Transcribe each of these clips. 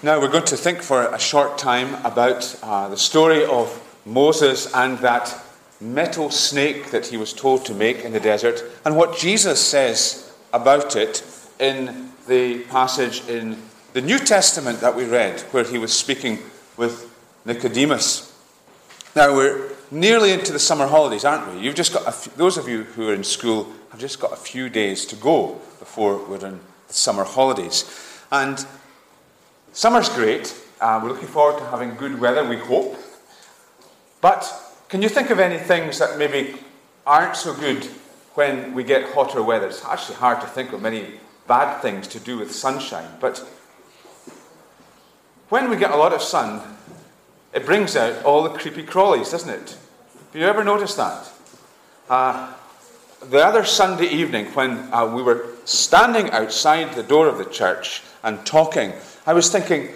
Now we're going to think for a short time about uh, the story of Moses and that metal snake that he was told to make in the desert, and what Jesus says about it in the passage in the New Testament that we read, where he was speaking with Nicodemus. Now we're nearly into the summer holidays, aren't we? You've just got few, those of you who are in school have just got a few days to go before we're in the summer holidays, and Summer's great. Uh, we're looking forward to having good weather, we hope. But can you think of any things that maybe aren't so good when we get hotter weather? It's actually hard to think of many bad things to do with sunshine. But when we get a lot of sun, it brings out all the creepy crawlies, doesn't it? Have you ever noticed that? Uh, the other Sunday evening, when uh, we were standing outside the door of the church and talking, I was thinking,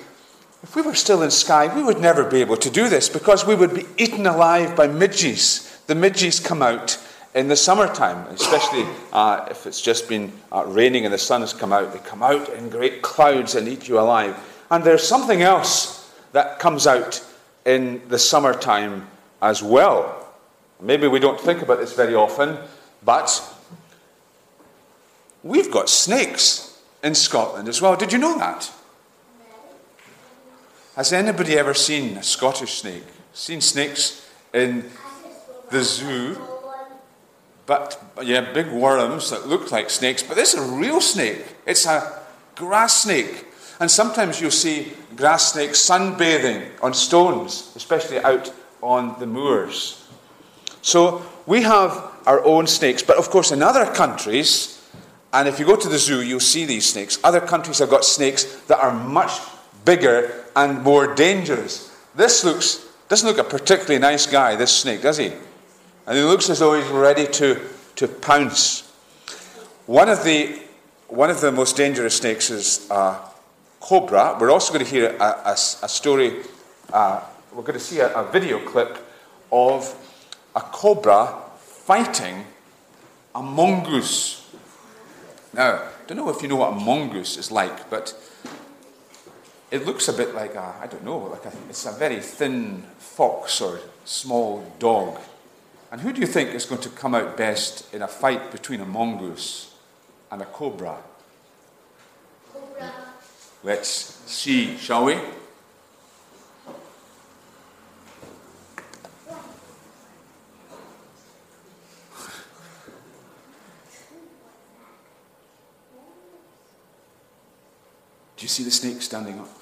if we were still in Skye, we would never be able to do this because we would be eaten alive by midges. The midges come out in the summertime, especially uh, if it's just been uh, raining and the sun has come out. They come out in great clouds and eat you alive. And there's something else that comes out in the summertime as well. Maybe we don't think about this very often, but we've got snakes in Scotland as well. Did you know that? Has anybody ever seen a Scottish snake? Seen snakes in the zoo? But, yeah, big worms that look like snakes. But this is a real snake. It's a grass snake. And sometimes you'll see grass snakes sunbathing on stones, especially out on the moors. So we have our own snakes. But of course, in other countries, and if you go to the zoo, you'll see these snakes. Other countries have got snakes that are much bigger and more dangerous. This looks doesn't look a particularly nice guy, this snake, does he? And he looks as though he's ready to, to pounce. One of the one of the most dangerous snakes is a cobra. We're also going to hear a, a, a story. Uh, we're going to see a, a video clip of a cobra fighting a mongoose. Now, I don't know if you know what a mongoose is like, but it looks a bit like a, I don't know, like a, it's a very thin fox or small dog. And who do you think is going to come out best in a fight between a mongoose and a cobra? Cobra. Let's see, shall we? Do you see the snake standing up?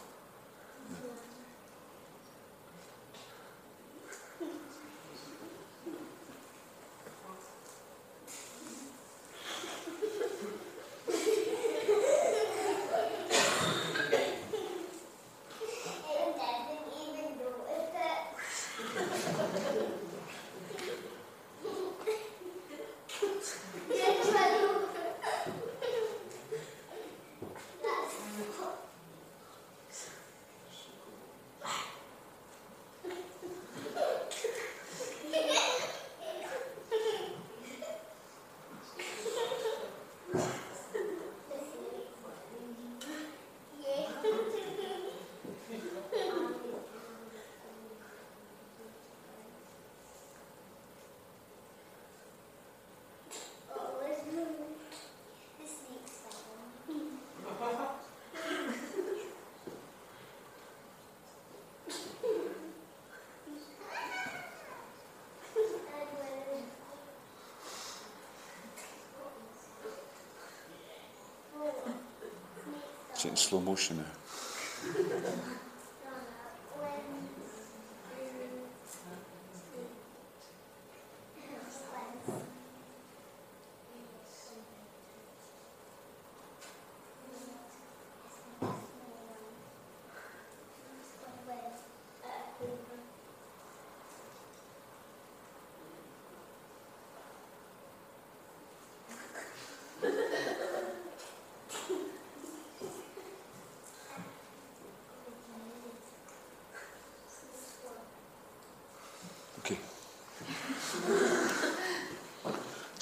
It's in slow motion now.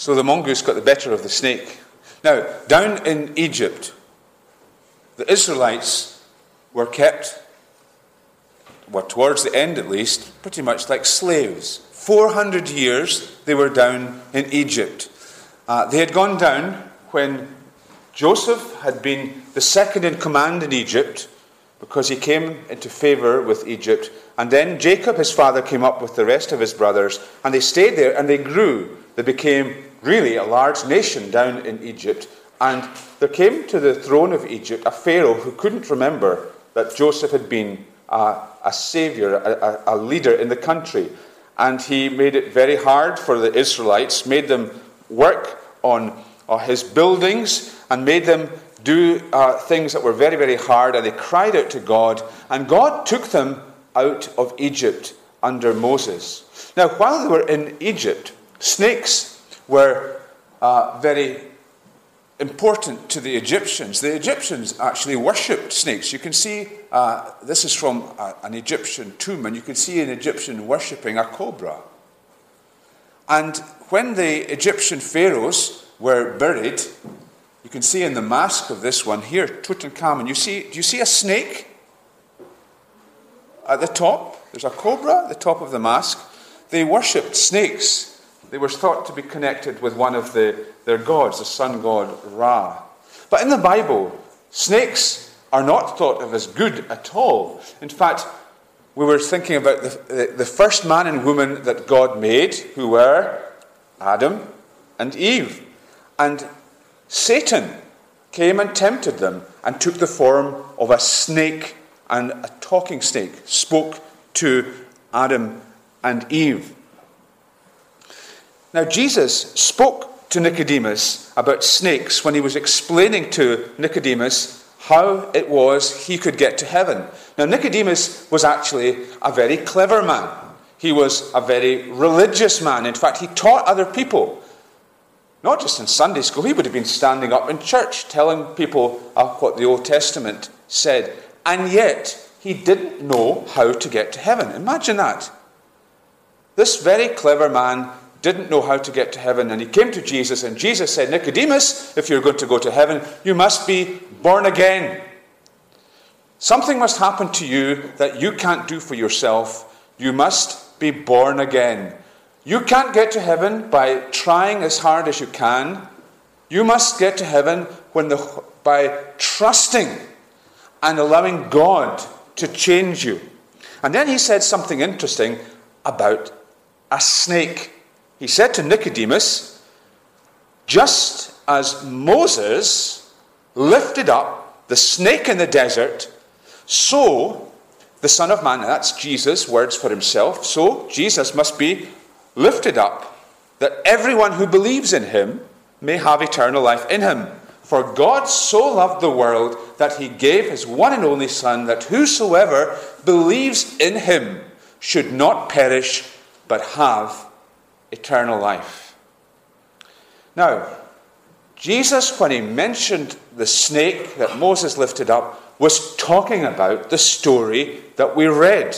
So the mongoose got the better of the snake. Now, down in Egypt, the Israelites were kept, well, towards the end at least, pretty much like slaves. 400 years they were down in Egypt. Uh, they had gone down when Joseph had been the second in command in Egypt because he came into favor with Egypt. And then Jacob, his father, came up with the rest of his brothers, and they stayed there and they grew. They became really a large nation down in Egypt. And there came to the throne of Egypt a Pharaoh who couldn't remember that Joseph had been a, a savior, a, a leader in the country. And he made it very hard for the Israelites, made them work on his buildings, and made them do uh, things that were very, very hard. And they cried out to God, and God took them out of Egypt under Moses. Now, while they were in Egypt, snakes were uh, very important to the Egyptians. The Egyptians actually worshipped snakes. You can see uh, this is from a, an Egyptian tomb, and you can see an Egyptian worshipping a cobra. And when the Egyptian pharaohs were buried, you can see in the mask of this one here, Tutankhamun, you see, do you see a snake at the top? There's a cobra at the top of the mask. They worshipped snakes. They were thought to be connected with one of the, their gods, the sun god Ra. But in the Bible, snakes are not thought of as good at all. In fact, we were thinking about the, the, the first man and woman that God made, who were Adam and Eve. And Satan came and tempted them and took the form of a snake and a talking snake, spoke to Adam and Eve. Now, Jesus spoke to Nicodemus about snakes when he was explaining to Nicodemus how it was he could get to heaven. Now, Nicodemus was actually a very clever man. He was a very religious man. In fact, he taught other people. Not just in Sunday school, he would have been standing up in church telling people what the Old Testament said. And yet, he didn't know how to get to heaven. Imagine that. This very clever man didn't know how to get to heaven, and he came to Jesus, and Jesus said, Nicodemus, if you're going to go to heaven, you must be born again. Something must happen to you that you can't do for yourself. You must be born again. You can't get to heaven by trying as hard as you can. You must get to heaven when the, by trusting and allowing God to change you. And then he said something interesting about a snake. He said to Nicodemus, just as Moses lifted up the snake in the desert, so the Son of Man, that's Jesus' words for himself, so Jesus must be lifted up that everyone who believes in him may have eternal life in him. For God so loved the world that he gave his one and only Son, that whosoever believes in him should not perish, but have eternal life. Now, Jesus, when he mentioned the snake that Moses lifted up, was talking about the story that we read.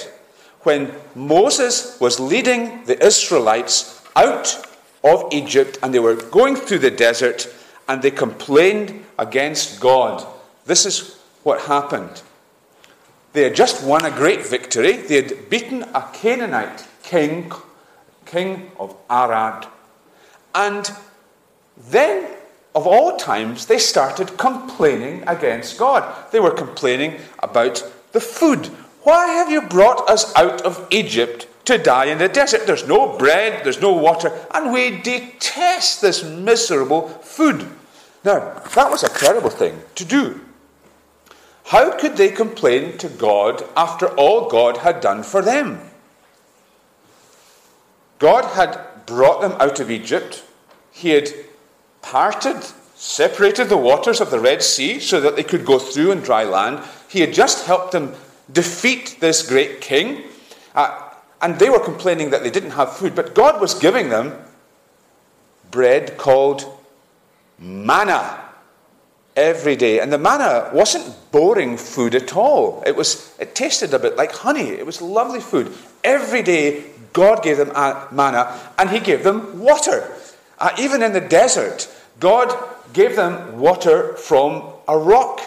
When Moses was leading the Israelites out of Egypt and they were going through the desert and they complained against God. This is what happened. They had just won a great victory. They had beaten a Canaanite king king of Arad. And then, of all times, they started complaining against God. They were complaining about the food. Why have you brought us out of Egypt to die in the desert? There's no bread, there's no water, and we detest this miserable food. Now, that was a terrible thing to do. How could they complain to God after all God had done for them? God had brought them out of Egypt. He had parted, separated the waters of the Red Sea so that they could go through in dry land. He had just helped them defeat this great king. Uh, and they were complaining that they didn't have food, but God was giving them bread called manna every day. And the manna wasn't boring food at all. It was it tasted a bit like honey. It was lovely food. Every day God gave them manna and He gave them water. Uh, even in the desert, God gave them water from a rock.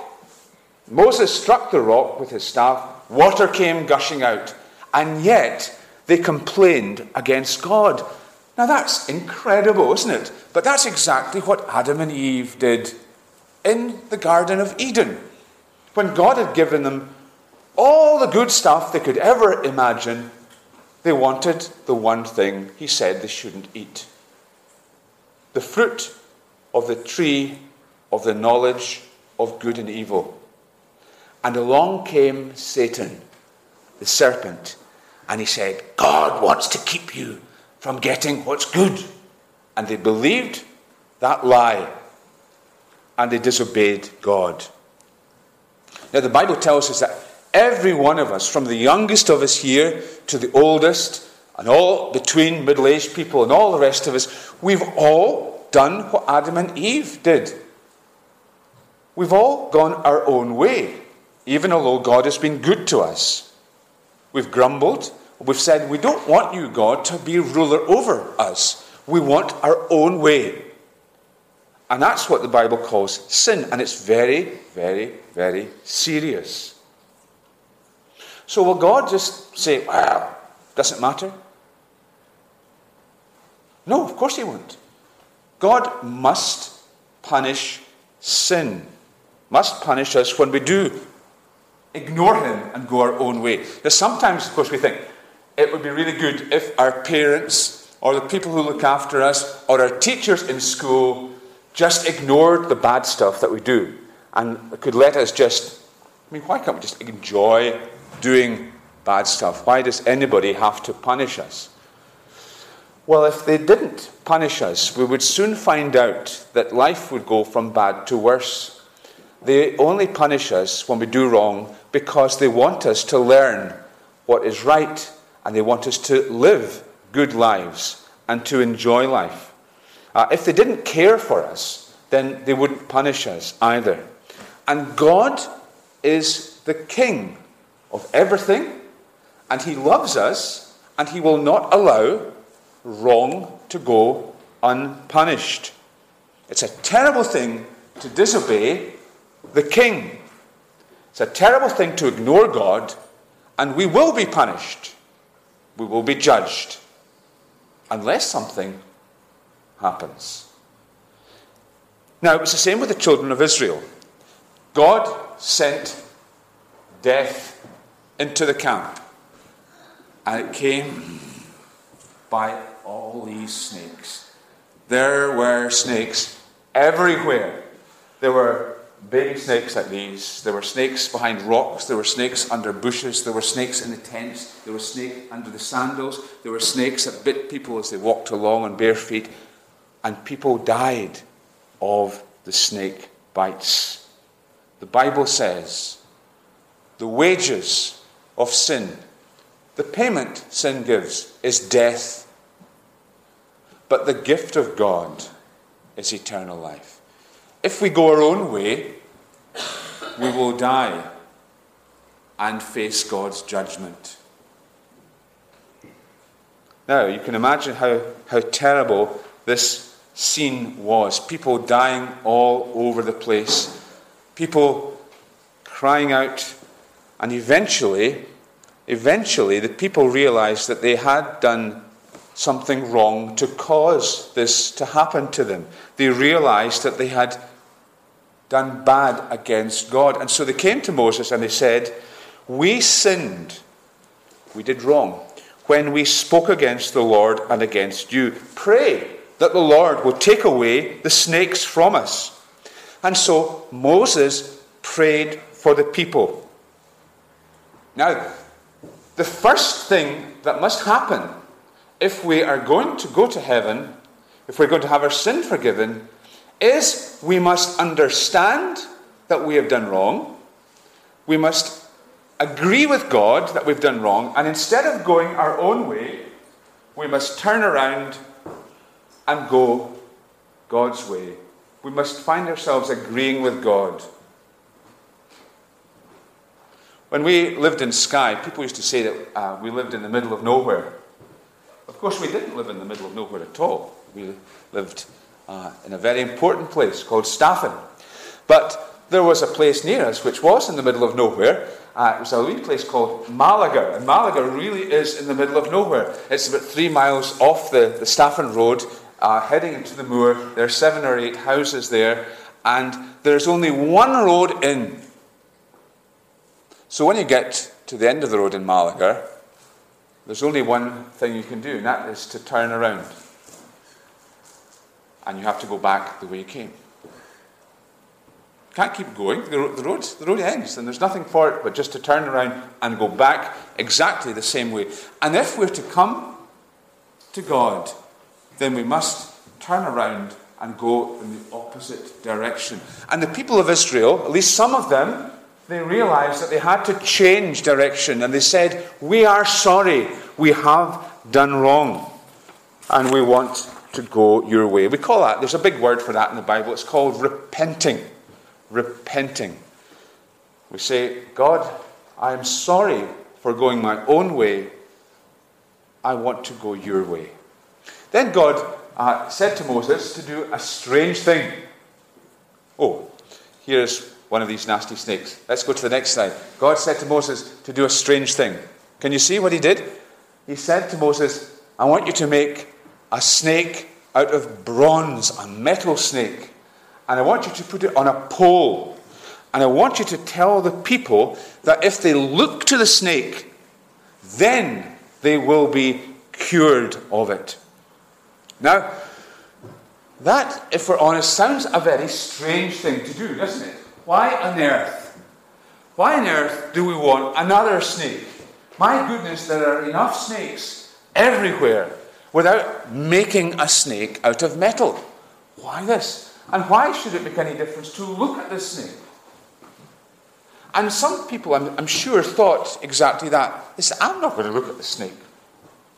Moses struck the rock with his staff, water came gushing out, and yet they complained against God. Now that's incredible, isn't it? But that's exactly what Adam and Eve did in the Garden of Eden. When God had given them all the good stuff they could ever imagine, they wanted the one thing He said they shouldn't eat the fruit of the tree of the knowledge of good and evil. And along came Satan, the serpent, and he said, God wants to keep you from getting what's good. And they believed that lie and they disobeyed God. Now, the Bible tells us that every one of us, from the youngest of us here to the oldest, and all between middle aged people and all the rest of us, we've all done what Adam and Eve did. We've all gone our own way, even although God has been good to us. We've grumbled. We've said, We don't want you, God, to be ruler over us. We want our own way. And that's what the Bible calls sin. And it's very, very, very serious. So will God just say, Well, doesn't matter? No, of course He won't. God must punish sin, must punish us when we do ignore Him and go our own way. Now, sometimes, of course, we think it would be really good if our parents or the people who look after us or our teachers in school just ignored the bad stuff that we do and could let us just, I mean, why can't we just enjoy doing bad stuff? Why does anybody have to punish us? Well, if they didn't punish us, we would soon find out that life would go from bad to worse. They only punish us when we do wrong because they want us to learn what is right and they want us to live good lives and to enjoy life. Uh, if they didn't care for us, then they wouldn't punish us either. And God is the king of everything, and He loves us, and He will not allow wrong to go unpunished. It's a terrible thing to disobey the king. It's a terrible thing to ignore God, and we will be punished. We will be judged. Unless something happens. Now, it was the same with the children of Israel. God sent death into the camp, and it came by all these snakes. There were snakes everywhere. There were baby snakes like these. There were snakes behind rocks. There were snakes under bushes. There were snakes in the tents. There were snakes under the sandals. There were snakes that bit people as they walked along on bare feet and people died of the snake bites. The Bible says the wages of sin, the payment sin gives, is death. But the gift of God is eternal life. If we go our own way, we will die and face God's judgment. Now, you can imagine how, how terrible this scene was people dying all over the place, people crying out, and eventually, eventually, the people realized that they had done something wrong to cause this to happen to them. They realized that they had done bad against God. And so they came to Moses and they said, We sinned. We did wrong when we spoke against the Lord and against you. Pray that the Lord will take away the snakes from us. And so Moses prayed for the people. Now, the first thing that must happen if we are going to go to heaven, if we're going to have our sin forgiven, is we must understand that we have done wrong. We must agree with God that we've done wrong. And instead of going our own way, we must turn around and go God's way. We must find ourselves agreeing with God. When we lived in Skye, people used to say that uh, we lived in the middle of nowhere. Of course, we didn't live in the middle of nowhere at all. We lived uh, in a very important place called Staffin. But there was a place near us which was in the middle of nowhere. Uh, it was a wee place called Maligar, and Maligar really is in the middle of nowhere. It's about three miles off the, the Staffin Road, uh, heading into the moor. There are seven or eight houses there, and there's only one road in. So when you get to the end of the road in Maligar, there's only one thing you can do, and that is to turn around. And you have to go back the way you came. Can't keep going. The the, road, the road ends, and there's nothing for it but just to turn around and go back exactly the same way. And if we're to come to God, then we must turn around and go in the opposite direction. And the people of Israel, at least some of them, they realized that they had to change direction, and they said, We are sorry, we have done wrong, and we want to go your way. We call that, there's a big word for that in the Bible, it's called repenting repenting. We say, God, I am sorry for going my own way. I want to go your way. Then God uh, said to Moses to do a strange thing. Oh, here's one of these nasty snakes. Let's go to the next slide. God said to Moses to do a strange thing. Can you see what he did? He said to Moses, I want you to make a snake out of bronze, a metal snake and I want you to put it on a pole. And I want you to tell the people that if they look to the snake, then they will be cured of it. Now, that, if we're honest, sounds a very strange thing to do, doesn't it? Why on earth? Why on earth do we want another snake? My goodness, there are enough snakes everywhere without making a snake out of metal. Why this? And why should it make any difference to look at this snake? And some people, I'm, I'm, sure, thought exactly that. They said, I'm not going to look at the snake.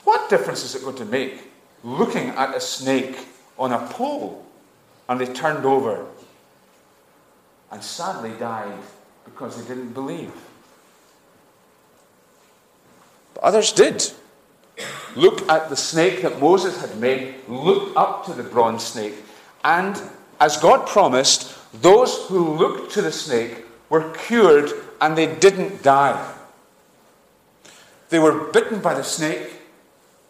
What difference is it going to make looking at a snake on a pole? And they turned over and sadly died because they didn't believe. But others did. Look at the snake that Moses had made, look up to the bronze snake, and as God promised, those who looked to the snake were cured and they didn't die. They were bitten by the snake,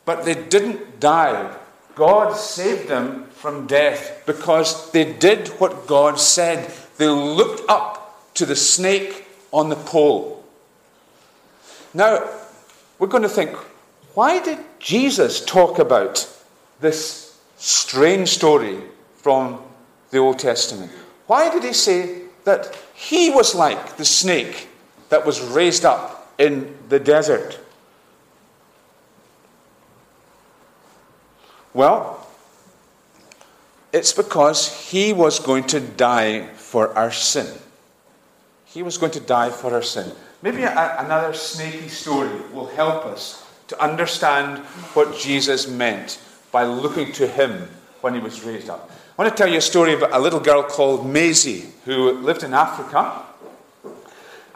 but they didn't die. God saved them from death because they did what God said. They looked up to the snake on the pole. Now, we're going to think why did Jesus talk about this strange story from the Old Testament. Why did he say that he was like the snake that was raised up in the desert? Well, it's because he was going to die for our sin. He was going to die for our sin. Maybe a, another snaky story will help us to understand what Jesus meant by looking to him when he was raised up. I want to tell you a story about a little girl called Maisie who lived in Africa.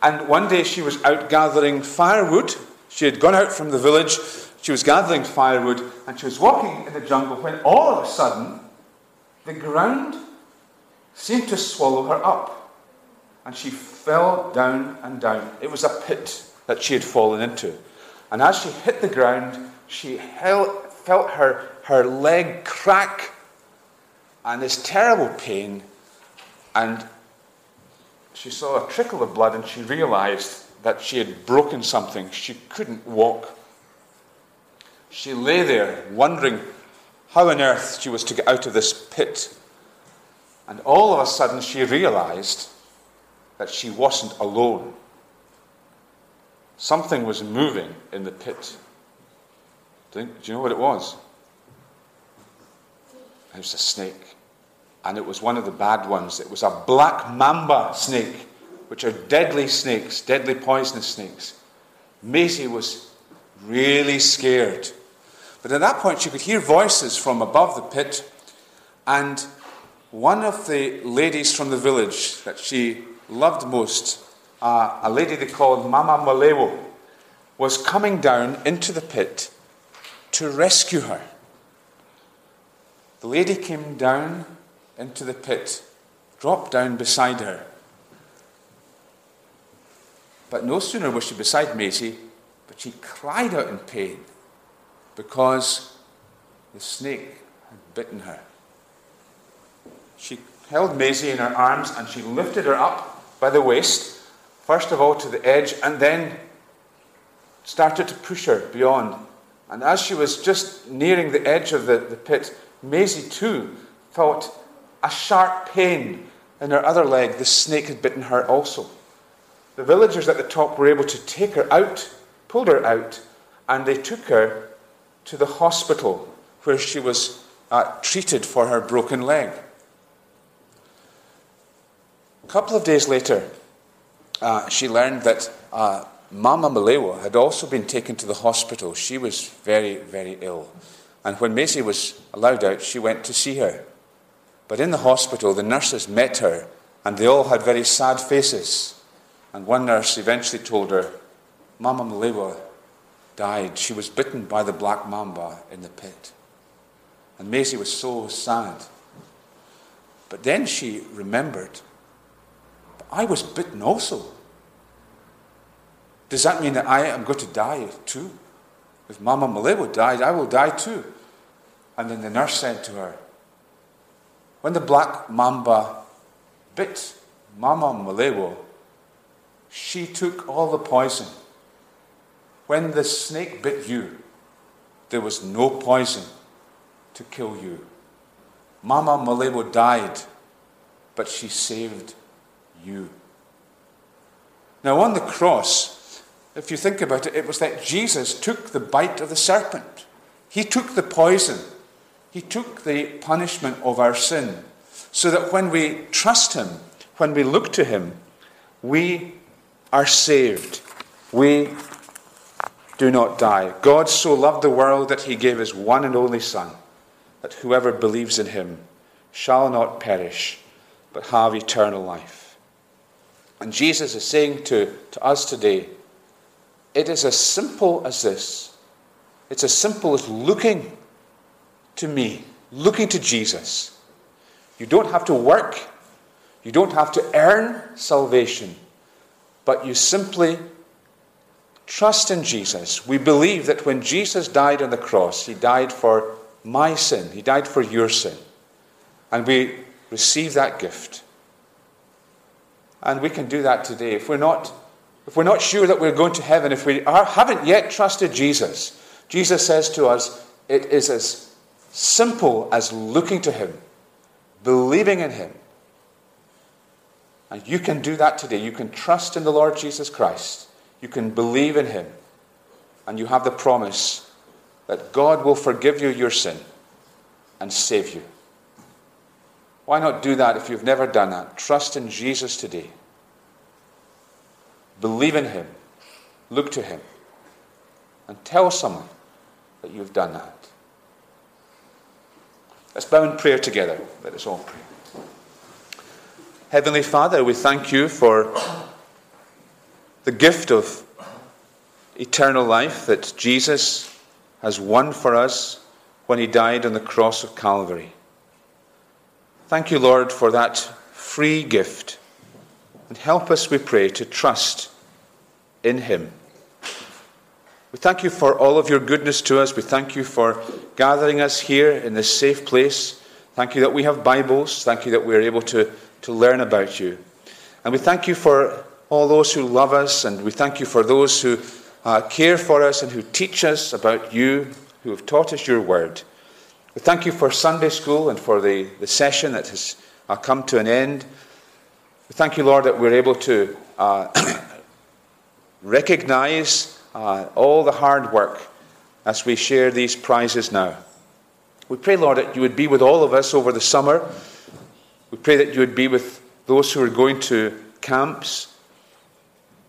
And one day she was out gathering firewood. She had gone out from the village, she was gathering firewood, and she was walking in the jungle when all of a sudden the ground seemed to swallow her up. And she fell down and down. It was a pit that she had fallen into. And as she hit the ground, she held, felt her, her leg crack and this terrible pain. And she saw a trickle of blood and she realized that she had broken something. She couldn't walk. She lay there wondering how on earth she was to get out of this pit. And all of a sudden she realized that she wasn't alone. Something was moving in the pit. Do you know what it was? It was a snake and it was one of the bad ones. It was a black mamba snake, which are deadly snakes, deadly poisonous snakes. Maisie was really scared. But at that point, she could hear voices from above the pit, and one of the ladies from the village that she loved most, uh, a lady they called Mama Malewa, was coming down into the pit to rescue her. the lady came down into the pit, dropped down beside her. But no sooner was she beside Maisie, but she cried out in pain because the snake had bitten her. She held Maisie in her arms and she lifted her up by the waist, first of all to the edge, and then started to push her beyond. And as she was just nearing the edge of the, the pit, Maisie too felt a sharp pain in her other leg. The snake had bitten her also. The villagers at the top were able to take her out, pulled her out, and they took her to the hospital where she was uh, treated for her broken leg. A couple of days later, uh, she learned that uh, Mama Malewa had also been taken to the hospital. She was very, very ill. And when Maisie was allowed out, she went to see her. But in the hospital, the nurses met her, and they all had very sad faces. And one nurse eventually told her, Mama Malewa died. She was bitten by the black mamba in the pit. And Maisie was so sad. But then she remembered, I was bitten also. Does that mean that I am going to die too? If Mama Malewa died, I will die too. And then the nurse said to her, When the black mamba bit Mama Malewa, she took all the poison. When the snake bit you, there was no poison to kill you. Mama Malewa died, but she saved you. Now, on the cross, if you think about it, it was that Jesus took the bite of the serpent. He took the poison. He took the punishment of our sin. So that when we trust Him, when we look to Him, we are saved. We do not die. God so loved the world that he gave his one and only Son, that whoever believes in him shall not perish, but have eternal life. And Jesus is saying to, to us today, it is as simple as this. It's as simple as looking to me, looking to Jesus. You don't have to work, you don't have to earn salvation but you simply trust in Jesus. We believe that when Jesus died on the cross, he died for my sin, he died for your sin. And we receive that gift. And we can do that today. If we're not, if we're not sure that we're going to heaven, if we are, haven't yet trusted Jesus, Jesus says to us, it is as simple as looking to him, believing in him, and you can do that today. You can trust in the Lord Jesus Christ. You can believe in Him. And you have the promise that God will forgive you your sin and save you. Why not do that if you've never done that? Trust in Jesus today. Believe in Him. Look to Him. And tell someone that you've done that. Let's bow in prayer together. Let us all pray. Heavenly Father, we thank you for the gift of eternal life that Jesus has won for us when he died on the cross of Calvary. Thank you, Lord, for that free gift. And help us, we pray, to trust in him. We thank you for all of your goodness to us. We thank you for gathering us here in this safe place. Thank you that we have Bibles. Thank you that we are able to to learn about you. And we thank you for all those who love us, and we thank you for those who uh, care for us and who teach us about you, who have taught us your word. We thank you for Sunday school and for the, the session that has uh, come to an end. We thank you, Lord, that we're able to uh, recognize uh, all the hard work as we share these prizes now. We pray, Lord, that you would be with all of us over the summer. We pray that you would be with those who are going to camps.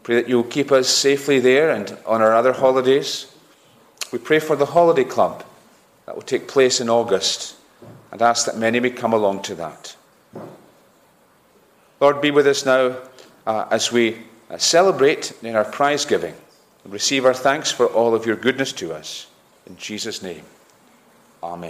Pray that you will keep us safely there and on our other holidays. We pray for the holiday club that will take place in August and ask that many may come along to that. Lord, be with us now uh, as we uh, celebrate in our prize giving and receive our thanks for all of your goodness to us. In Jesus' name, Amen.